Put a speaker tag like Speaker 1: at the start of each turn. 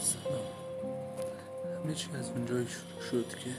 Speaker 1: سلام. همه چی از اونجایی شروع شد که